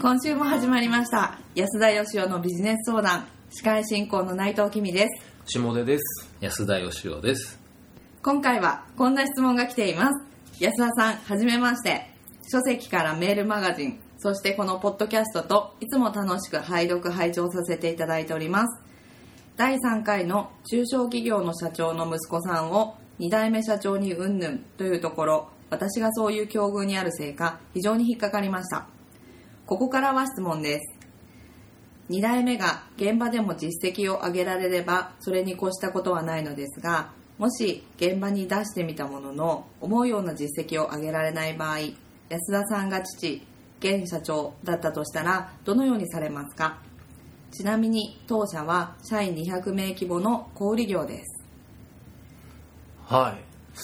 今週も始まりました。安田義雄のビジネス相談。司会進行の内藤君です。下出です。安田義雄です。今回はこんな質問が来ています。安田さんはじめまして。書籍からメールマガジン。そしてこのポッドキャストといつも楽しく拝読拝聴させていただいております。第3回の中小企業の社長の息子さんを2代目社長にうんぬんというところ私がそういう境遇にあるせいか非常に引っかかりましたここからは質問です。2代目が現場でも実績を上げられればそれに越したことはないのですがもし現場に出してみたものの思うような実績を上げられない場合安田さんが父現社長だったとしたらどのようにされますか？ちなみに当社は社員200名規模の小売業です。はい、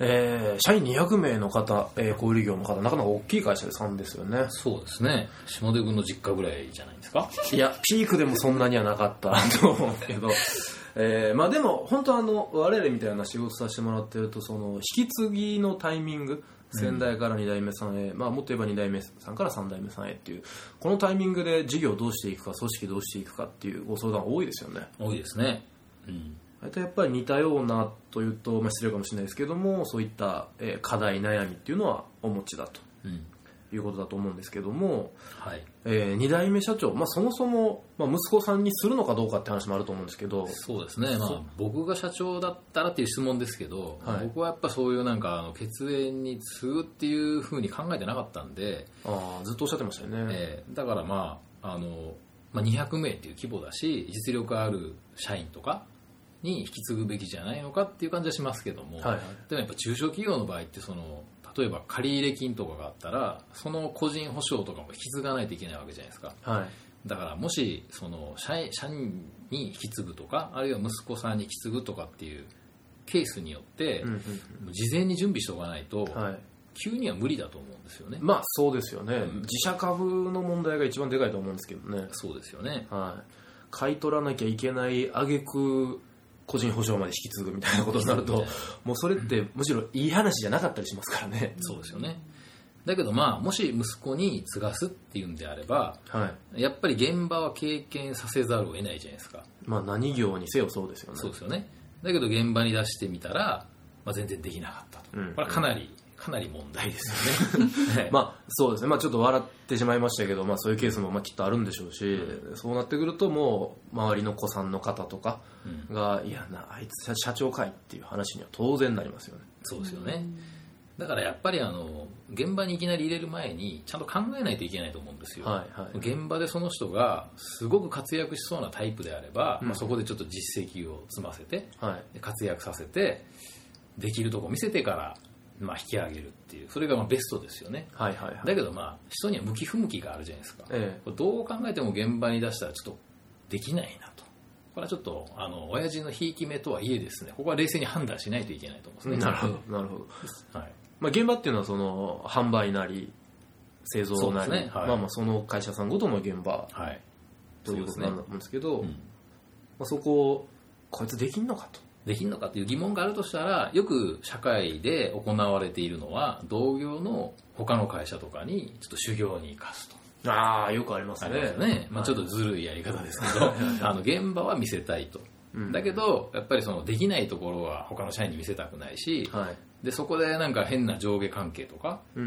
えー社員200名の方、えー小売業の方なかなか大きい会社で3ですよね。そうですね。下出君の実家ぐらいじゃないですか？いやピークでもそんなにはなかったと思うけど、えーまあでも本当あの我々みたいな仕事させてもらってるとその引き継ぎのタイミング先代から2代目さんへ、まあ、もっと言えば2代目さんから3代目さんへっていうこのタイミングで事業をどうしていくか組織どうしていくかっていうご相談多いですよね。多いですね。うん大体やっぱり似たようなというと、まあ、失礼かもしれないですけどもそういった、えー課題悩みっていうのはお持ちだとうん。いうことだと思うんですけども、はい。え2代目社長、まあ、そもそも、まあ、息子さんにするのかどうかって話もあると思うんですけどそうですね、まあ、僕が社長だったらっていう質問ですけど、はい。僕はやっぱそういうなんかあの血縁に継ぐっていうふうに考えてなかったんで、あーずっとおっしゃってましたよね、えーだからまああの、まあ、200名っていう規模だし実力ある社員とかに引き継ぐべきじゃないのかっていう感じはしますけども、はい。はいでもやっぱ中小企業の場合ってその例えば借入金とかがあったらその個人保証とかも引き継がないといけないわけじゃないですか。はい。だからもしその社員社員に引き継ぐとかあるいは息子さんに引き継ぐとかっていうケースによって、うんうん事前に準備しておかないと、うんはい。急には無理だと思うんですよね、まあそうですよね、自社株の問題が一番でかいと思うんですけどね、そうですよね。はい、買い取らなきゃいけない挙句個人保証まで引き継ぐみたいなことになるともうそれってむしろいい話じゃなかったりしますからね、そうですよね。だけどまあもし息子に継がすっていうんであればはい。やっぱり現場は経験させざるを得ないじゃないですか。まあ、何業にせよそうですよね。そうですよね。だけど現場に出してみたら、まあ、全然できなかったと、うん。これはかなりかなり問題ですよね。はい。まあそうですね、まあ、ちょっと笑ってしまいましたけど、まあ、そういうケースもまあきっとあるんでしょうし、そうなってくるともう周りの子さんの方とかが、いやなあいつ社社長かいっていう話には当然なりますよね。そうですよね。だからやっぱりあの現場にいきなり入れる前にちゃんと考えないといけないと思うんですよ、はいはい。現場でその人がすごく活躍しそうなタイプであれば、うん。まあ、そこでちょっと実績を積ませてはい。で活躍させてできるとこ見せてから、まあ、引き上げるっていうそれがまあベストですよね。はいはいはい。だけどまあ人には向き不向きがあるじゃないですか、えこれどう考えても現場に出したらちょっとできないなと。これはちょっとあの親父のひいき目とはいえですね。ここは冷静に判断しないといけないと思うんですね。えなるほどなるほど、はい。まあ、現場っていうのはその販売なり製造なり、ね。はい。まあまあその会社さんごとの現場はい。ということなんだと思うんですけどうん。まあ、そこをこいつできんのかとできんのかっていう疑問があるとしたらよく社会で行われているのは同業の他の会社とかにちょっと修行に生かすと。ああよくありますあねね、まあ、ちょっとずるいやり方ですけどあの現場は見せたいと、うん。だけどやっぱりそのできないところは他の社員に見せたくないし、はい。でそこでなんか変な上下関係とか教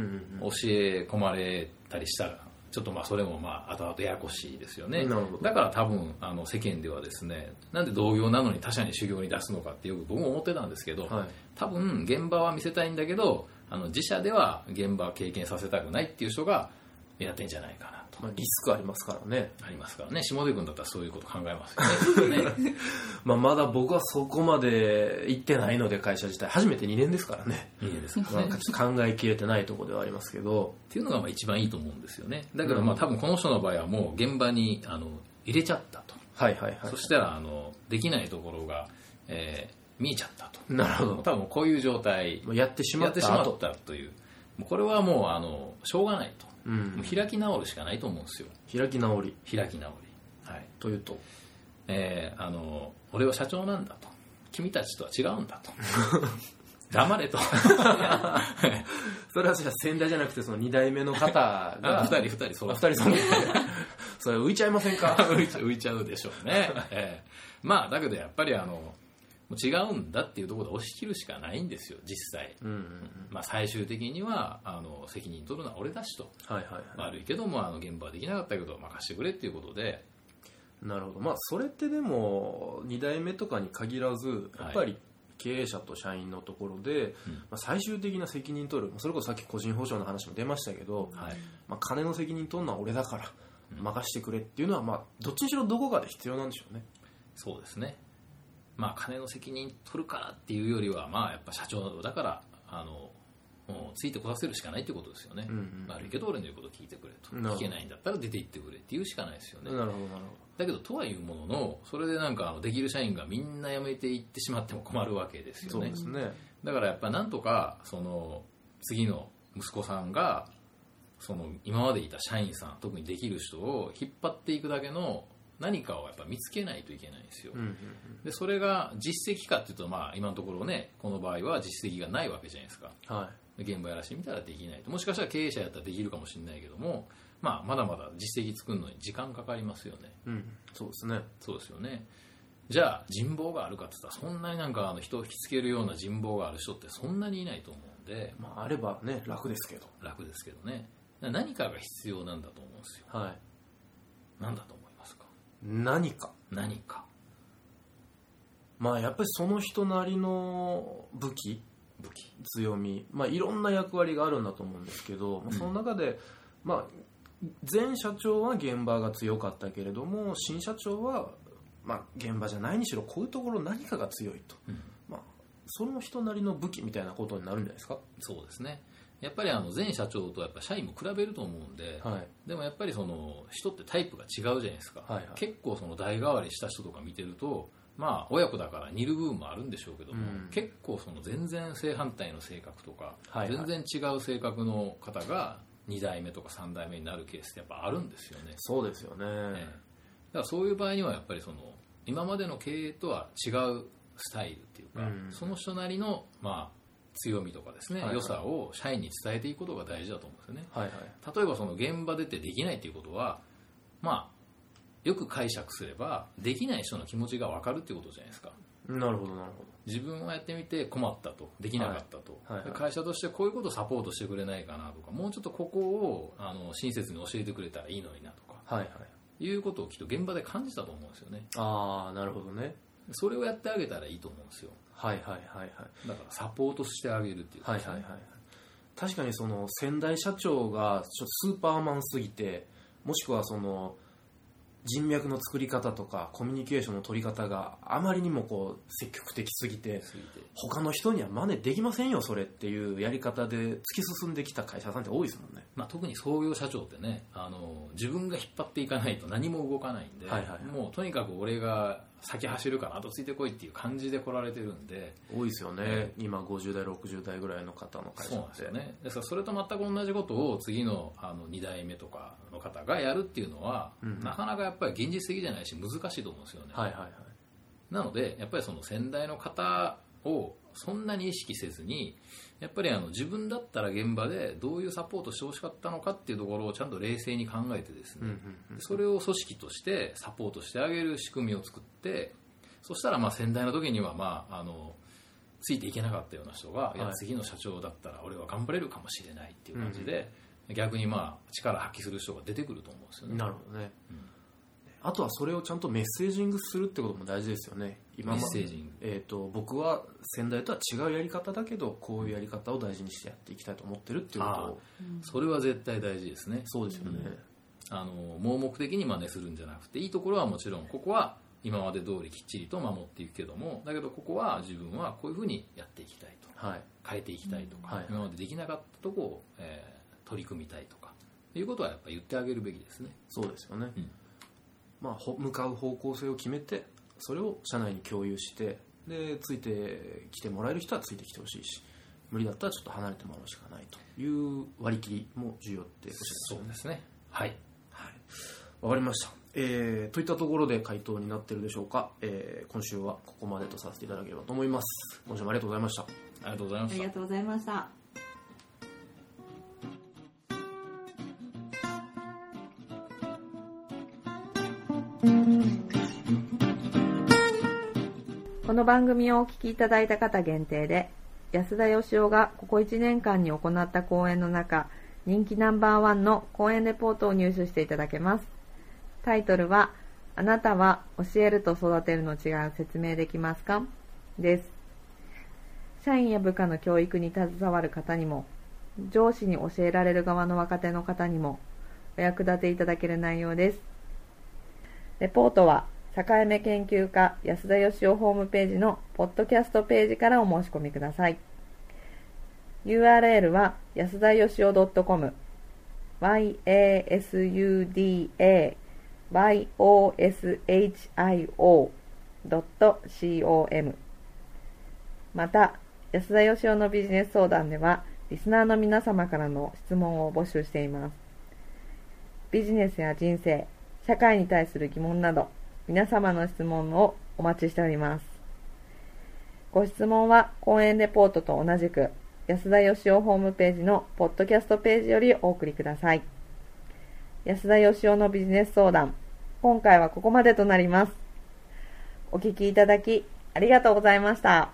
え込まれたりしたらちょっとまあそれもまあ後々ややこしいですよね。なるほど。だから多分あの世間ではですねなんで同業なのに他社に修行に出すのかってよく僕も思ってたんですけど、はい。多分現場は見せたいんだけどあの自社では現場は経験させたくないっていう人がやってんじゃないかな。とまあ、リスクありますからね、ありますからね。下出君だったらそういうこと考えますよね。ね まあ、まだ僕はそこまで行ってないので会社自体。初めて2年ですからね。いいですかね。かちょっと考えきれてないところではありますけど。っていうのがまあ一番いいと思うんですよね。だけどまあ多分この人の場合はもう現場にあの入れちゃったと、はいはいはい。そしたらあのできないところが、えー見えちゃったと。なるほど。多分こういう状態やってしまっやってしたまっ後たという。もうこれはもうあのしょうがないと、うん。もう開き直るしかないと思うんですよ。開き直り。開き直り。はい。というと？えーあの俺は社長なんだと。君たちとは違うんだと。黙れと。それはじゃあ先代じゃなくてその2代目の方が 2人2人そう。あ二人揃ってそれ浮いちゃいませんか？浮いちゃうでしょうね、ええまあだけどやっぱりあのもう違うんだっていうところで押し切るしかないんですよ実際、うんうんうん。まあ、最終的にはあの責任取るのは俺だしとはいはいはい。悪いけどもあの現場はできなかったけど任してくれっていうことで。なるほど。まあそれってでも2代目とかに限らずやっぱり経営者と社員のところで、うん。まあ、最終的な責任取る。それこそさっき個人保証の話も出ましたけど、はい。まあ、金の責任取るのは俺だからうん。任してくれっていうのは、まあ、どっちにしろどこかで必要なんでしょうね。そうですねまあ金の責任取るからっていうよりはまあやっぱ社長だからあのもうついてこさせるしかないってことですよね、うんうん悪いけど俺の言うこと聞いてくれと。聞けないんだったら出て行ってくれっていうしかないですよね、なるほどなるだけどとはいうもののそれでなんかできる社員がみんな辞めていってしまっても困るわけですよね。そうですね。だからやっぱなんとかその次の息子さんがその今までいた社員さん特にできる人を引っ張っていくだけの何かをやっぱ見つけないといけないんですよ、うんうんでそれが実績かっていうと、まあ、今のところねこの場合は実績がないわけじゃないですか。うんはで現場やらしてみたらできないと。もしかしたら経営者やったらできるかもしれないけども、まあ、まだまだ実績作るのに時間かかりますよね。い、うん、そうですね。そうですよね。じゃあ人望があるかって言ったらそんなになんかあの人を引きつけるような人望がある人ってそんなにいないと思うんで。まああればね楽ですけど。楽ですけどね。何かが必要なんだと思うんですよ。はい。何だと何か。何か。まあやっぱりその人なりの武器。武器。強み、まあ、いろんな役割があるんだと思うんですけど、まあその中で、まあ、前社長は現場が強かったけれども新社長は、まあ、現場じゃないにしろこういうところ何かが強いと、うん。まあ、その人なりの武器みたいなことになるんじゃないですか、そうですねやっぱりあの前社長とやっぱ社員も比べると思うんで、はい。でもやっぱりその人ってタイプが違うじゃないですか、はいはい。結構その代替わりした人とか見てるとまあ親子だから似る部分もあるんでしょうけども、うん。結構その全然正反対の性格とか、はいはい。全然違う性格の方が2代目とか3代目になるケースってやっぱあるんですよね、そうですよね、ええ。だからそういう場合にはやっぱりその今までの経営とは違うスタイルっていうか、うん。その人なりのまあ強みとかですね、はいはい。良さを社員に伝えていくことが大事だと思うんですよね。はいはい。例えばその現場出てできないということはまあよく解釈すればできない人の気持ちが分かるっていうことじゃないですか。なるほどなるほ自分はやってみて困ったと。できなかったと、はいはい。はいで会社としてこういうことをサポートしてくれないかなとかもうちょっとここをあの親切に教えてくれたらいいのになとか。どはいはい。いうことをきっと現場で感じたと思うんですよね。ああなるほどねそれをやってあげたらいいと思うんですよ。はいはいはいはい。だからサポートしてあげるっていうか。はいはいはい確かにその先代社長がスーパーマンすぎてもしくはその人脈の作り方とかコミュニケーションの取り方があまりにもこう積極的すぎて過ぎて。他の人には真似できませんよそれっていうやり方で突き進んできた会社さんって多いですもんね。まあ、特に創業社長ってねあの自分が引っ張っていかないと何も動かないんで、はいはいはい。もうとにかく俺が先走るから後ついてこいっていう感じで来られてるんで。多いですよね、今50代60代ぐらいの方の会そう社って。なんですよね。ですからそれと全く同じことを次のあの2代目とかの方がやるっていうのは、うん。なかなかやっぱり現実的じゃないし難しいと思うんですよね、はいはいはい。なのでやっぱりその先代の方をそんなに意識せずにやっぱりあの自分だったら現場でどういうサポートしてほしかったのかっていうところをちゃんと冷静に考えてですね、うんうんうんそれを組織としてサポートしてあげる仕組みを作ってそしたらまあ先代の時にはまああのついていけなかったような人が、い、やはい次の社長だったら俺は頑張れるかもしれないっていう感じで、逆にまあ力発揮する人が出てくると思うんですよね。なるほどね、あとはそれをちゃんとメッセージングするってことも大事ですよね。今まメッセージング。えー、と僕は先代とは違うやり方だけどこういうやり方を大事にしてやっていきたいと思ってるっていうこと。をそれは絶対大事ですね。そうですよね、あの盲目的に真似するんじゃなくていいところはもちろんここは今まで通りきっちりと守っていくけどもだけどここは自分はこういうふうにやっていきたいと。はい。変えていきたいとか、はい。今までできなかったとこを、えー取り組みたいとかいうことはやっぱ言ってあげるべきですね。そうですよね、うんまあ、ほ向かう方向性を決めてそれを社内に共有してでついてきてもらえる人はついてきてほしいし無理だったらちょっと離れてもらうしかないという割り切りも重要っておっしゃそうですね。はい。はい、わかりました。えーといったところで回答になってるでしょうか、えー今週はここまでとさせていただければと思います。今週もありがとうございました。ありがとうございました。ありがとうございましたこの番組をお聞きいただいた方限定で安田義雄がここ1年間に行った講演の中人気ナンバーワンの講演レポートを入手していただけます。タイトルは「あなたは教えると育てるの違いを説明できますか?」です。社員や部下の教育に携わる方にも上司に教えられる側の若手の方にもお役立ていただける内容です。レポートは境目研究家安田義雄ホームページのポッドキャストページからお申し込みください。URL は安田義雄 .com yasudayoshio.com また安田義雄のビジネス相談ではリスナーの皆様からの質問を募集しています。ビジネスや人生社会に対する疑問など皆様の質問をお待ちしております。ご質問は講演レポートと同じく安田義雄ホームページのポッドキャストページよりお送りください。安田義雄のビジネス相談今回はここまでとなります。お聞きいただきありがとうございました。